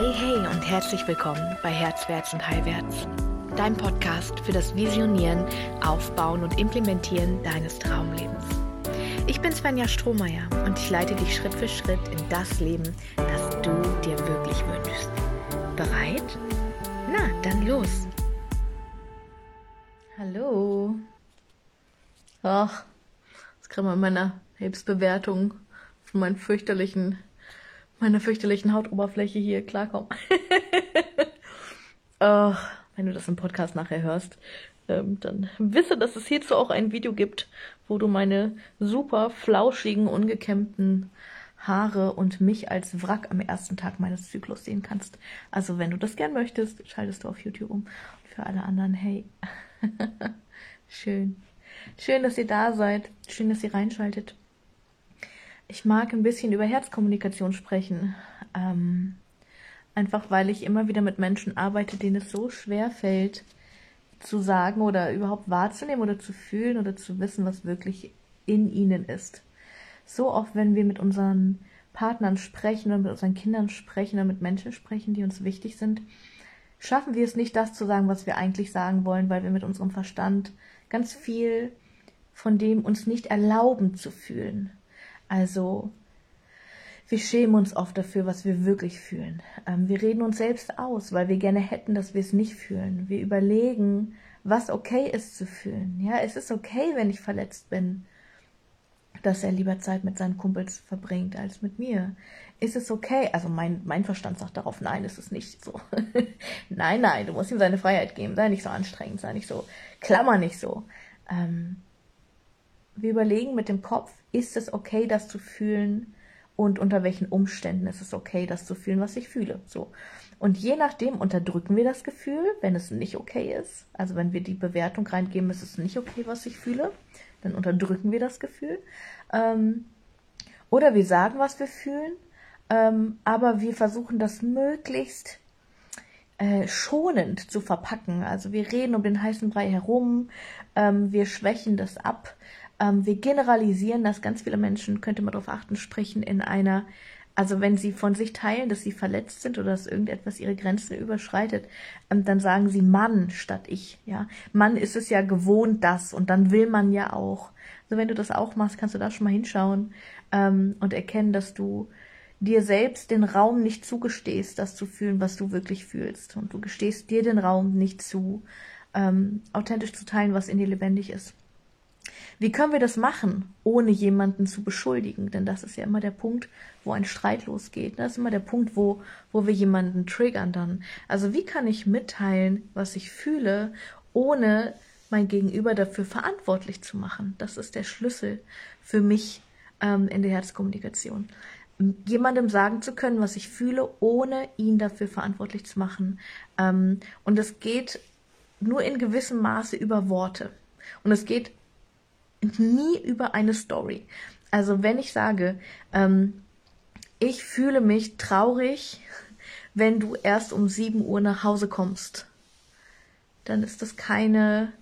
Hey, hey und herzlich willkommen bei Herzwärts und Heilwärts, dein Podcast für das Visionieren, Aufbauen und Implementieren deines Traumlebens. Ich bin Svenja Strohmeier und ich leite dich Schritt für Schritt in das Leben, das du dir wirklich wünschst. Bereit? Na, dann los! Hallo. Ach, jetzt kriegen wir meine Selbstbewertung von meinen fürchterlichen meiner fürchterlichen Hautoberfläche hier klarkommen. oh, wenn du das im Podcast nachher hörst, ähm, dann wisse, dass es hierzu auch ein Video gibt, wo du meine super flauschigen, ungekämmten Haare und mich als Wrack am ersten Tag meines Zyklus sehen kannst. Also wenn du das gern möchtest, schaltest du auf YouTube um. Und für alle anderen, hey, schön. Schön, dass ihr da seid. Schön, dass ihr reinschaltet ich mag ein bisschen über Herzkommunikation sprechen. Ähm, einfach weil ich immer wieder mit Menschen arbeite, denen es so schwer fällt, zu sagen oder überhaupt wahrzunehmen oder zu fühlen oder zu wissen, was wirklich in ihnen ist. So oft, wenn wir mit unseren Partnern sprechen oder mit unseren Kindern sprechen oder mit Menschen sprechen, die uns wichtig sind, schaffen wir es nicht, das zu sagen, was wir eigentlich sagen wollen, weil wir mit unserem Verstand ganz viel von dem uns nicht erlauben zu fühlen. Also wir schämen uns oft dafür, was wir wirklich fühlen. Ähm, wir reden uns selbst aus, weil wir gerne hätten, dass wir es nicht fühlen. Wir überlegen, was okay ist zu fühlen. Ja, es ist okay, wenn ich verletzt bin, dass er lieber Zeit mit seinen Kumpels verbringt als mit mir. Ist es okay? Also mein, mein Verstand sagt darauf, nein, ist es nicht so. nein, nein, du musst ihm seine Freiheit geben. Sei nicht so anstrengend, sei nicht so, klammer nicht so. Ähm, wir überlegen mit dem Kopf, ist es okay, das zu fühlen und unter welchen Umständen ist es okay, das zu fühlen, was ich fühle. So. Und je nachdem unterdrücken wir das Gefühl, wenn es nicht okay ist. Also wenn wir die Bewertung reingeben, ist es nicht okay, was ich fühle, dann unterdrücken wir das Gefühl. Ähm, oder wir sagen, was wir fühlen, ähm, aber wir versuchen das möglichst äh, schonend zu verpacken. Also wir reden um den heißen Brei herum, ähm, wir schwächen das ab, ähm, wir generalisieren, dass ganz viele Menschen, könnte man darauf achten, sprechen in einer, also wenn sie von sich teilen, dass sie verletzt sind oder dass irgendetwas ihre Grenzen überschreitet, ähm, dann sagen sie Mann statt ich. Ja, Mann ist es ja gewohnt das und dann will man ja auch. Also wenn du das auch machst, kannst du da schon mal hinschauen ähm, und erkennen, dass du dir selbst den Raum nicht zugestehst, das zu fühlen, was du wirklich fühlst. Und du gestehst dir den Raum nicht zu, ähm, authentisch zu teilen, was in dir lebendig ist. Wie können wir das machen, ohne jemanden zu beschuldigen? Denn das ist ja immer der Punkt, wo ein Streit losgeht. Das ist immer der Punkt, wo, wo wir jemanden triggern dann. Also wie kann ich mitteilen, was ich fühle, ohne mein Gegenüber dafür verantwortlich zu machen? Das ist der Schlüssel für mich ähm, in der Herzkommunikation. Jemandem sagen zu können, was ich fühle, ohne ihn dafür verantwortlich zu machen. Ähm, und es geht nur in gewissem Maße über Worte. Und es geht nie über eine Story. Also wenn ich sage, ähm, ich fühle mich traurig, wenn du erst um 7 Uhr nach Hause kommst, dann ist das keine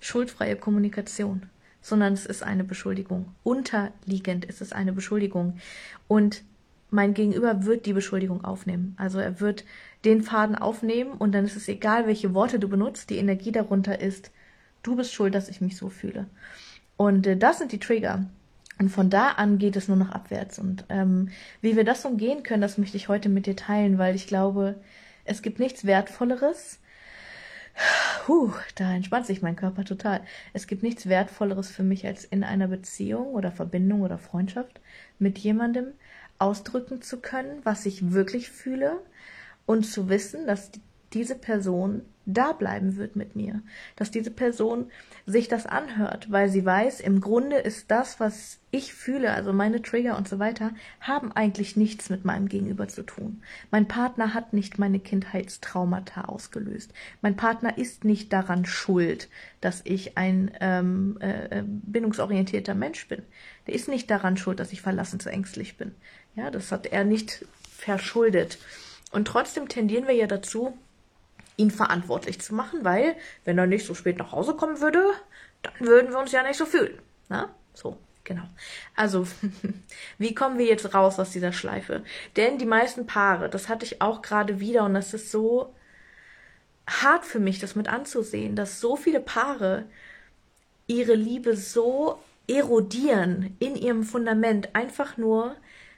schuldfreie Kommunikation, sondern es ist eine Beschuldigung. Unterliegend ist es eine Beschuldigung. Und mein Gegenüber wird die Beschuldigung aufnehmen. Also er wird den Faden aufnehmen und dann ist es egal, welche Worte du benutzt, die Energie darunter ist, du bist schuld, dass ich mich so fühle. Und äh, das sind die Trigger. Und von da an geht es nur noch abwärts. Und ähm, wie wir das umgehen können, das möchte ich heute mit dir teilen, weil ich glaube, es gibt nichts Wertvolleres. Puh, da entspannt sich mein Körper total. Es gibt nichts Wertvolleres für mich, als in einer Beziehung oder Verbindung oder Freundschaft mit jemandem ausdrücken zu können, was ich wirklich fühle und zu wissen, dass diese Person da bleiben wird mit mir, dass diese Person sich das anhört, weil sie weiß, im Grunde ist das, was ich fühle, also meine Trigger und so weiter, haben eigentlich nichts mit meinem Gegenüber zu tun. Mein Partner hat nicht meine Kindheitstraumata ausgelöst. Mein Partner ist nicht daran schuld, dass ich ein ähm, äh, bindungsorientierter Mensch bin. Der ist nicht daran schuld, dass ich verlassen zu ängstlich bin. Ja, das hat er nicht verschuldet. Und trotzdem tendieren wir ja dazu, ihn verantwortlich zu machen, weil wenn er nicht so spät nach Hause kommen würde, dann würden wir uns ja nicht so fühlen. Na? So. Genau. Also, wie kommen wir jetzt raus aus dieser Schleife? Denn die meisten Paare, das hatte ich auch gerade wieder und das ist so hart für mich, das mit anzusehen, dass so viele Paare ihre Liebe so erodieren in ihrem Fundament, einfach nur,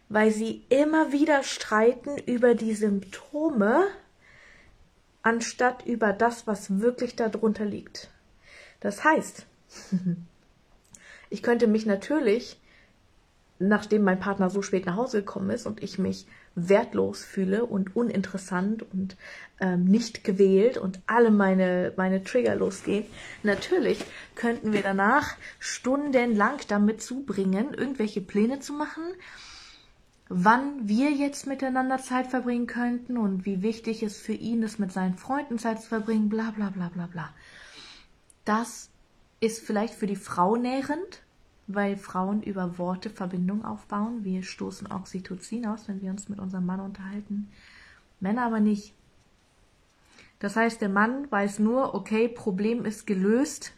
weil sie immer wieder streiten über die Symptome, anstatt über das, was wirklich darunter liegt. Das heißt, ich könnte mich natürlich, nachdem mein Partner so spät nach Hause gekommen ist und ich mich wertlos fühle und uninteressant und ähm, nicht gewählt und alle meine, meine Trigger losgehen, natürlich könnten wir danach stundenlang damit zubringen, irgendwelche Pläne zu machen, wann wir jetzt miteinander Zeit verbringen könnten und wie wichtig es für ihn ist, mit seinen Freunden Zeit zu verbringen, bla bla bla bla bla. Das ist vielleicht für die Frau nährend, weil Frauen über Worte Verbindung aufbauen. Wir stoßen Oxytocin aus, wenn wir uns mit unserem Mann unterhalten. Männer aber nicht. Das heißt, der Mann weiß nur, okay, Problem ist gelöst.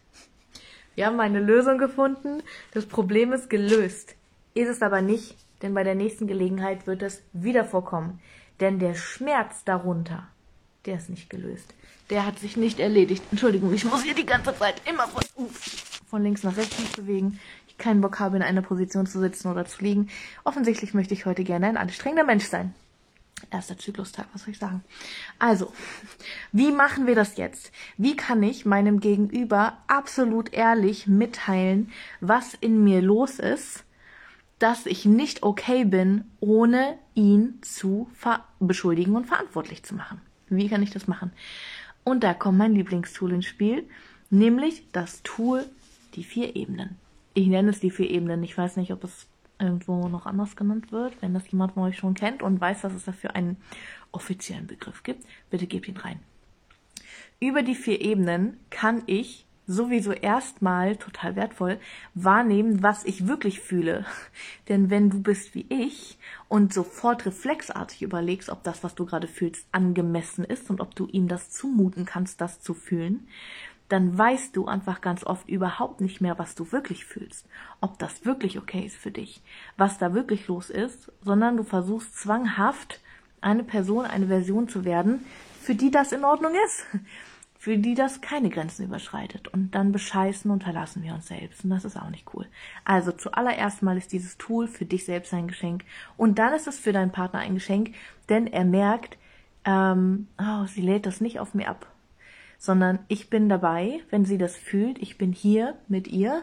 Wir haben eine Lösung gefunden. Das Problem ist gelöst. Ist es aber nicht, denn bei der nächsten Gelegenheit wird es wieder vorkommen. Denn der Schmerz darunter, der ist nicht gelöst. Der hat sich nicht erledigt. Entschuldigung, ich muss hier die ganze Zeit immer von, von links nach rechts bewegen. Ich keinen Bock habe, in einer Position zu sitzen oder zu liegen. Offensichtlich möchte ich heute gerne ein anstrengender Mensch sein. Erster Zyklustag, was soll ich sagen? Also, wie machen wir das jetzt? Wie kann ich meinem Gegenüber absolut ehrlich mitteilen, was in mir los ist, dass ich nicht okay bin, ohne ihn zu beschuldigen und verantwortlich zu machen? Wie kann ich das machen? Und da kommt mein Lieblingstool ins Spiel, nämlich das Tool die vier Ebenen. Ich nenne es die vier Ebenen. Ich weiß nicht, ob es irgendwo noch anders genannt wird. Wenn das jemand von euch schon kennt und weiß, dass es dafür einen offiziellen Begriff gibt, bitte gebt ihn rein. Über die vier Ebenen kann ich sowieso erstmal total wertvoll wahrnehmen, was ich wirklich fühle. Denn wenn du bist wie ich und sofort reflexartig überlegst, ob das, was du gerade fühlst, angemessen ist und ob du ihm das zumuten kannst, das zu fühlen, dann weißt du einfach ganz oft überhaupt nicht mehr, was du wirklich fühlst, ob das wirklich okay ist für dich, was da wirklich los ist, sondern du versuchst zwanghaft eine Person, eine Version zu werden, für die das in Ordnung ist, für die das keine Grenzen überschreitet. Und dann bescheißen und verlassen wir uns selbst. Und das ist auch nicht cool. Also zuallererst mal ist dieses Tool für dich selbst ein Geschenk. Und dann ist es für deinen Partner ein Geschenk, denn er merkt, ähm, oh, sie lädt das nicht auf mir ab sondern ich bin dabei, wenn sie das fühlt, ich bin hier mit ihr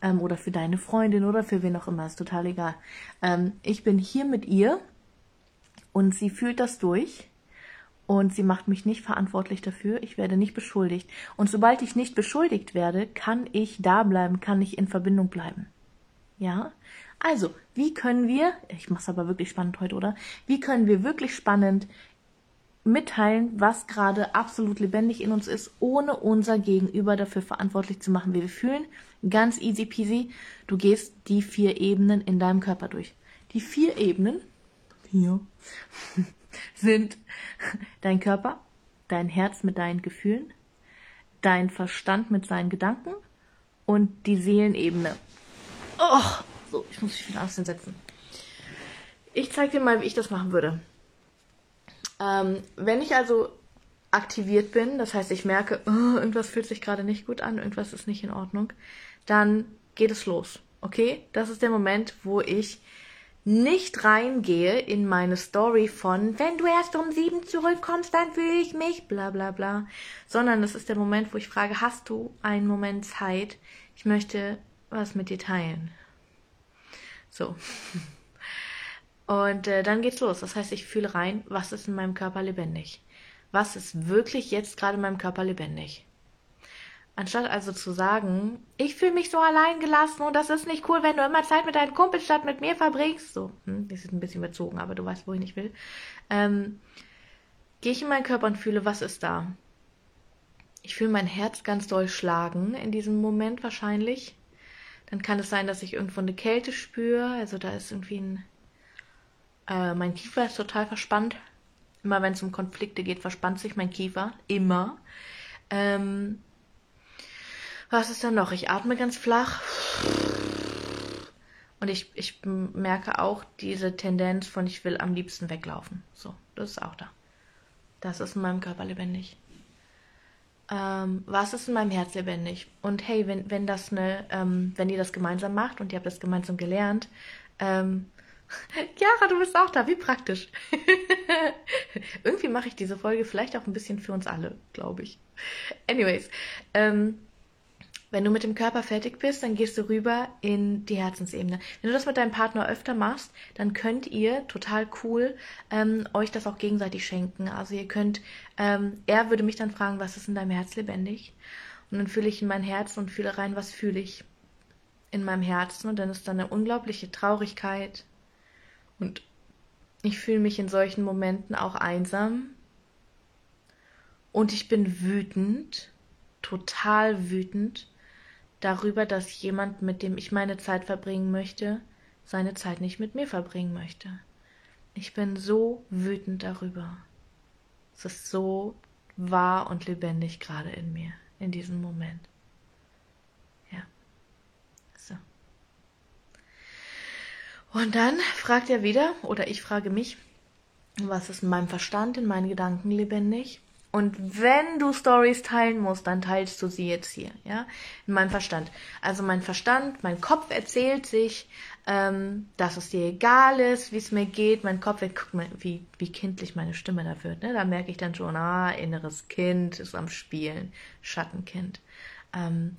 ähm, oder für deine Freundin oder für wen auch immer, ist total egal. Ähm, ich bin hier mit ihr und sie fühlt das durch und sie macht mich nicht verantwortlich dafür, ich werde nicht beschuldigt. Und sobald ich nicht beschuldigt werde, kann ich da bleiben, kann ich in Verbindung bleiben. Ja? Also, wie können wir, ich mach's aber wirklich spannend heute, oder? Wie können wir wirklich spannend mitteilen, was gerade absolut lebendig in uns ist, ohne unser Gegenüber dafür verantwortlich zu machen, wie wir fühlen. Ganz easy peasy. Du gehst die vier Ebenen in deinem Körper durch. Die vier Ebenen vier, sind dein Körper, dein Herz mit deinen Gefühlen, dein Verstand mit seinen Gedanken und die Seelenebene. Oh, so, ich muss mich wieder aussetzen. Ich zeige dir mal, wie ich das machen würde. Ähm, wenn ich also aktiviert bin, das heißt, ich merke, oh, irgendwas fühlt sich gerade nicht gut an, irgendwas ist nicht in Ordnung, dann geht es los. Okay? Das ist der Moment, wo ich nicht reingehe in meine Story von, wenn du erst um sieben zurückkommst, dann fühle ich mich, bla bla bla, sondern es ist der Moment, wo ich frage, hast du einen Moment Zeit? Ich möchte was mit dir teilen. So. Und äh, dann geht's los. Das heißt, ich fühle rein, was ist in meinem Körper lebendig. Was ist wirklich jetzt gerade in meinem Körper lebendig. Anstatt also zu sagen, ich fühle mich so allein gelassen und das ist nicht cool, wenn du immer Zeit mit deinen Kumpels statt mit mir verbringst. So, hm, das ist ein bisschen bezogen, aber du weißt, wohin ich will. Ähm, Gehe ich in meinen Körper und fühle, was ist da. Ich fühle mein Herz ganz doll schlagen in diesem Moment wahrscheinlich. Dann kann es sein, dass ich irgendwo eine Kälte spüre. Also da ist irgendwie ein äh, mein Kiefer ist total verspannt. Immer wenn es um Konflikte geht, verspannt sich mein Kiefer. Immer. Ähm, was ist da noch? Ich atme ganz flach. Und ich, ich merke auch diese Tendenz von, ich will am liebsten weglaufen. So, das ist auch da. Das ist in meinem Körper lebendig. Ähm, was ist in meinem Herz lebendig? Und hey, wenn, wenn das eine, ähm, wenn ihr das gemeinsam macht und ihr habt das gemeinsam gelernt, ähm, Chiara, du bist auch da, wie praktisch. Irgendwie mache ich diese Folge vielleicht auch ein bisschen für uns alle, glaube ich. Anyways, ähm, wenn du mit dem Körper fertig bist, dann gehst du rüber in die Herzensebene. Wenn du das mit deinem Partner öfter machst, dann könnt ihr total cool ähm, euch das auch gegenseitig schenken. Also ihr könnt, ähm, er würde mich dann fragen, was ist in deinem Herz lebendig? Und dann fühle ich in mein Herz und fühle rein, was fühle ich in meinem Herzen. Und dann ist da eine unglaubliche Traurigkeit. Und ich fühle mich in solchen Momenten auch einsam. Und ich bin wütend, total wütend darüber, dass jemand, mit dem ich meine Zeit verbringen möchte, seine Zeit nicht mit mir verbringen möchte. Ich bin so wütend darüber. Es ist so wahr und lebendig gerade in mir, in diesem Moment. Ja. So. Und dann fragt er wieder, oder ich frage mich, was ist in meinem Verstand, in meinen Gedanken lebendig? Und wenn du Stories teilen musst, dann teilst du sie jetzt hier, ja, in meinem Verstand. Also mein Verstand, mein Kopf erzählt sich, ähm, dass es dir egal ist, wie es mir geht. Mein Kopf, guck mal, wie, wie kindlich meine Stimme da wird, ne? Da merke ich dann schon, ah, inneres Kind ist am Spielen, Schattenkind. Ähm,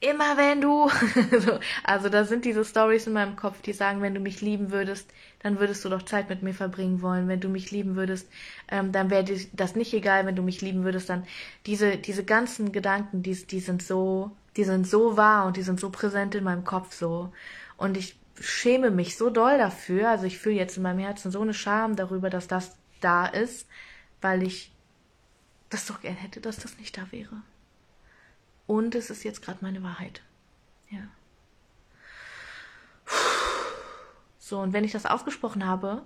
immer wenn du, also da sind diese Stories in meinem Kopf, die sagen, wenn du mich lieben würdest, dann würdest du doch Zeit mit mir verbringen wollen. Wenn du mich lieben würdest, ähm, dann wäre dir das nicht egal. Wenn du mich lieben würdest, dann diese diese ganzen Gedanken, die die sind so, die sind so wahr und die sind so präsent in meinem Kopf so. Und ich schäme mich so doll dafür. Also ich fühle jetzt in meinem Herzen so eine Scham darüber, dass das da ist, weil ich das doch gern hätte, dass das nicht da wäre. Und es ist jetzt gerade meine Wahrheit. Ja. So, und wenn ich das ausgesprochen habe,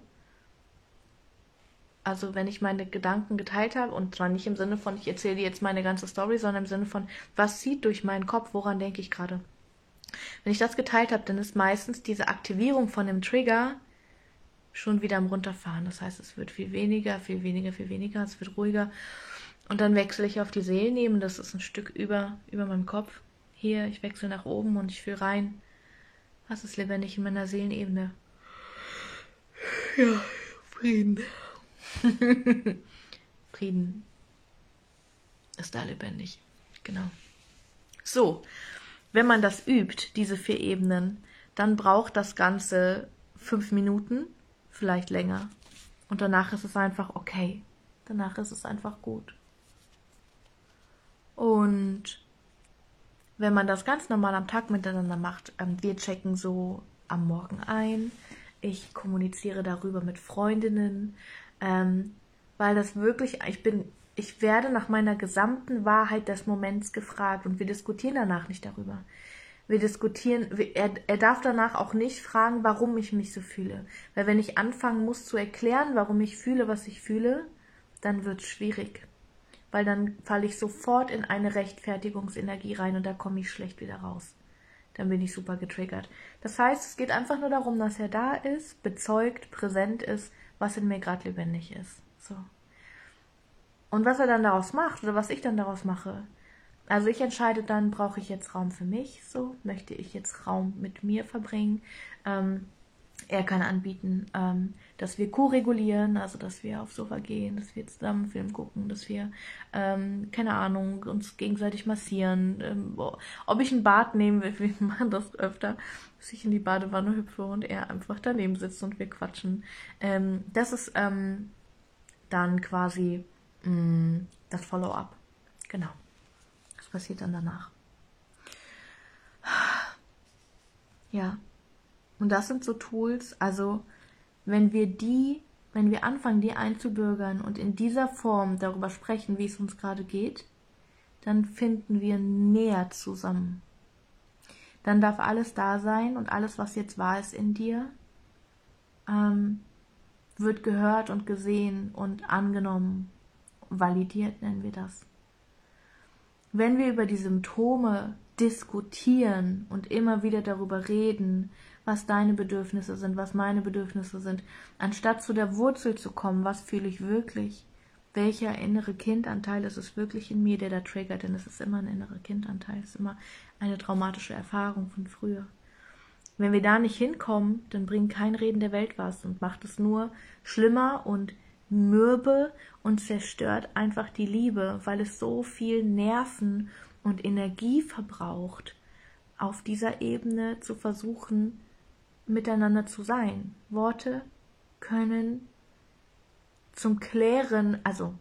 also wenn ich meine Gedanken geteilt habe, und zwar nicht im Sinne von, ich erzähle dir jetzt meine ganze Story, sondern im Sinne von, was zieht durch meinen Kopf, woran denke ich gerade? Wenn ich das geteilt habe, dann ist meistens diese Aktivierung von dem Trigger schon wieder am Runterfahren. Das heißt, es wird viel weniger, viel weniger, viel weniger, es wird ruhiger. Und dann wechsle ich auf die Seelenebene, das ist ein Stück über, über meinem Kopf. Hier, ich wechsle nach oben und ich fühle rein. Was ist lebendig in meiner Seelenebene? Ja, Frieden. Frieden ist da lebendig. Genau. So, wenn man das übt, diese vier Ebenen, dann braucht das Ganze fünf Minuten, vielleicht länger. Und danach ist es einfach okay. Danach ist es einfach gut. Und wenn man das ganz normal am Tag miteinander macht, ähm, wir checken so am Morgen ein, ich kommuniziere darüber mit Freundinnen, ähm, weil das wirklich, ich bin, ich werde nach meiner gesamten Wahrheit des Moments gefragt und wir diskutieren danach nicht darüber. Wir diskutieren, er, er darf danach auch nicht fragen, warum ich mich so fühle. Weil wenn ich anfangen muss zu erklären, warum ich fühle, was ich fühle, dann wird es schwierig weil dann falle ich sofort in eine Rechtfertigungsenergie rein und da komme ich schlecht wieder raus. Dann bin ich super getriggert. Das heißt, es geht einfach nur darum, dass er da ist, bezeugt, präsent ist, was in mir gerade lebendig ist. So. Und was er dann daraus macht oder was ich dann daraus mache. Also ich entscheide dann, brauche ich jetzt Raum für mich, so möchte ich jetzt Raum mit mir verbringen. Ähm, er kann anbieten, ähm, dass wir co-regulieren, also dass wir aufs Sofa gehen, dass wir zusammen Film gucken, dass wir, ähm, keine Ahnung, uns gegenseitig massieren. Ähm, ob ich ein Bad nehme, wir machen das öfter, dass ich in die Badewanne hüpfe und er einfach daneben sitzt und wir quatschen. Ähm, das ist ähm, dann quasi mh, mm, das Follow-up. Genau. Das passiert dann danach. Ja, und das sind so Tools, also wenn wir die, wenn wir anfangen, die einzubürgern und in dieser Form darüber sprechen, wie es uns gerade geht, dann finden wir näher zusammen. Dann darf alles da sein und alles, was jetzt wahr ist in dir, ähm, wird gehört und gesehen und angenommen, validiert nennen wir das. Wenn wir über die Symptome diskutieren und immer wieder darüber reden, was deine Bedürfnisse sind, was meine Bedürfnisse sind, anstatt zu der Wurzel zu kommen, was fühle ich wirklich, welcher innere Kindanteil ist es wirklich in mir, der da triggert, denn es ist immer ein innerer Kindanteil, es ist immer eine traumatische Erfahrung von früher. Wenn wir da nicht hinkommen, dann bringt kein Reden der Welt was und macht es nur schlimmer und mürbe und zerstört einfach die Liebe, weil es so viel Nerven und Energie verbraucht, auf dieser Ebene zu versuchen, miteinander zu sein. Worte können zum Klären, also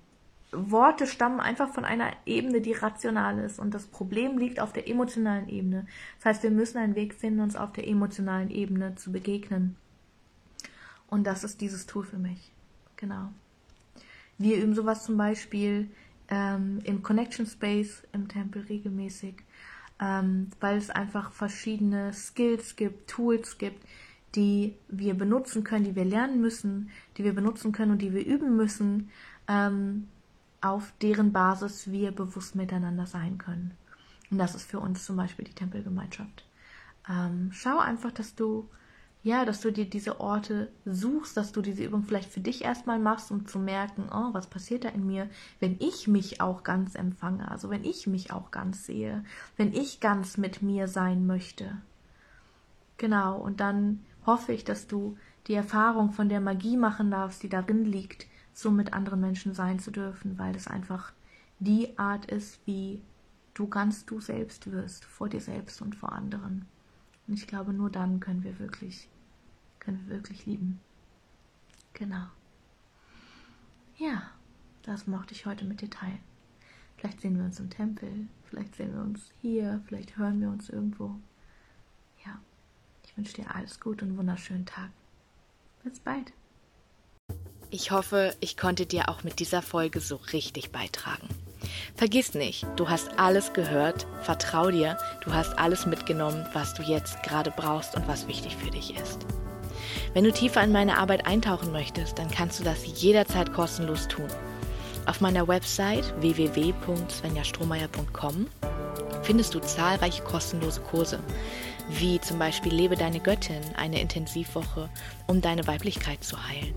Worte stammen einfach von einer Ebene, die rational ist und das Problem liegt auf der emotionalen Ebene. Das heißt, wir müssen einen Weg finden, uns auf der emotionalen Ebene zu begegnen. Und das ist dieses Tool für mich. Genau. Wir üben sowas zum Beispiel ähm, im Connection Space im Tempel regelmäßig, ähm, weil es einfach verschiedene Skills gibt, Tools gibt, die wir benutzen können, die wir lernen müssen, die wir benutzen können und die wir üben müssen, ähm, auf deren Basis wir bewusst miteinander sein können. Und das ist für uns zum Beispiel die Tempelgemeinschaft. Ähm, schau einfach, dass du ja, dass du dir diese Orte suchst, dass du diese Übung vielleicht für dich erstmal machst, um zu merken, oh, was passiert da in mir, wenn ich mich auch ganz empfange, also wenn ich mich auch ganz sehe, wenn ich ganz mit mir sein möchte. Genau, und dann hoffe ich, dass du die Erfahrung von der Magie machen darfst, die darin liegt, so mit anderen Menschen sein zu dürfen, weil es einfach die Art ist, wie du ganz du selbst wirst, vor dir selbst und vor anderen. Und ich glaube, nur dann können wir wirklich, können wir wirklich lieben. Genau. Ja, das mochte ich heute mit dir teilen. Vielleicht sehen wir uns im Tempel, vielleicht sehen wir uns hier, vielleicht hören wir uns irgendwo. Ja, ich wünsche dir alles Gute und einen wunderschönen Tag. Bis bald. Ich hoffe, ich konnte dir auch mit dieser Folge so richtig beitragen. Vergiss nicht, du hast alles gehört, vertrau dir, du hast alles mitgenommen, was du jetzt gerade brauchst und was wichtig für dich ist. Wenn du tiefer in meine Arbeit eintauchen möchtest, dann kannst du das jederzeit kostenlos tun. Auf meiner Website www.svenjastrohmeier.com findest du zahlreiche kostenlose Kurse, wie zum Beispiel Lebe deine Göttin, eine Intensivwoche, um deine Weiblichkeit zu heilen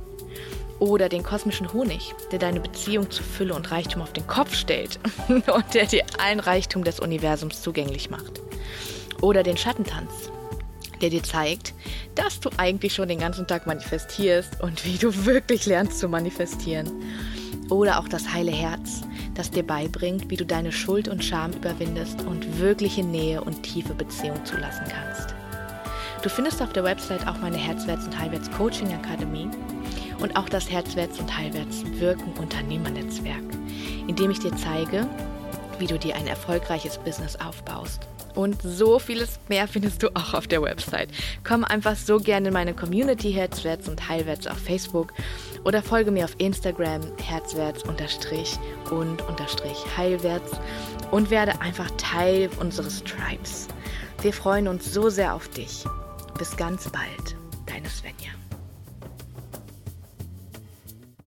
oder den kosmischen Honig, der deine Beziehung zu Fülle und Reichtum auf den Kopf stellt und der dir allen Reichtum des Universums zugänglich macht. Oder den Schattentanz, der dir zeigt, dass du eigentlich schon den ganzen Tag manifestierst und wie du wirklich lernst zu manifestieren. Oder auch das heile Herz, das dir beibringt, wie du deine Schuld und Scham überwindest und wirkliche Nähe und tiefe Beziehung zulassen kannst. Du findest auf der Website auch meine Herzwärts- und Heilwärts Coaching Akademie und auch das Herzwärts und Heilwärts Wirken Unternehmernetzwerk, in dem ich dir zeige, wie du dir ein erfolgreiches Business aufbaust. Und so vieles mehr findest du auch auf der Website. Komm einfach so gerne in meine Community Herzwärts und Heilwärts auf Facebook oder folge mir auf Instagram Herzwärts unterstrich und unterstrich Heilwärts und werde einfach Teil unseres Tribes. Wir freuen uns so sehr auf dich. Bis ganz bald, deine Svenja.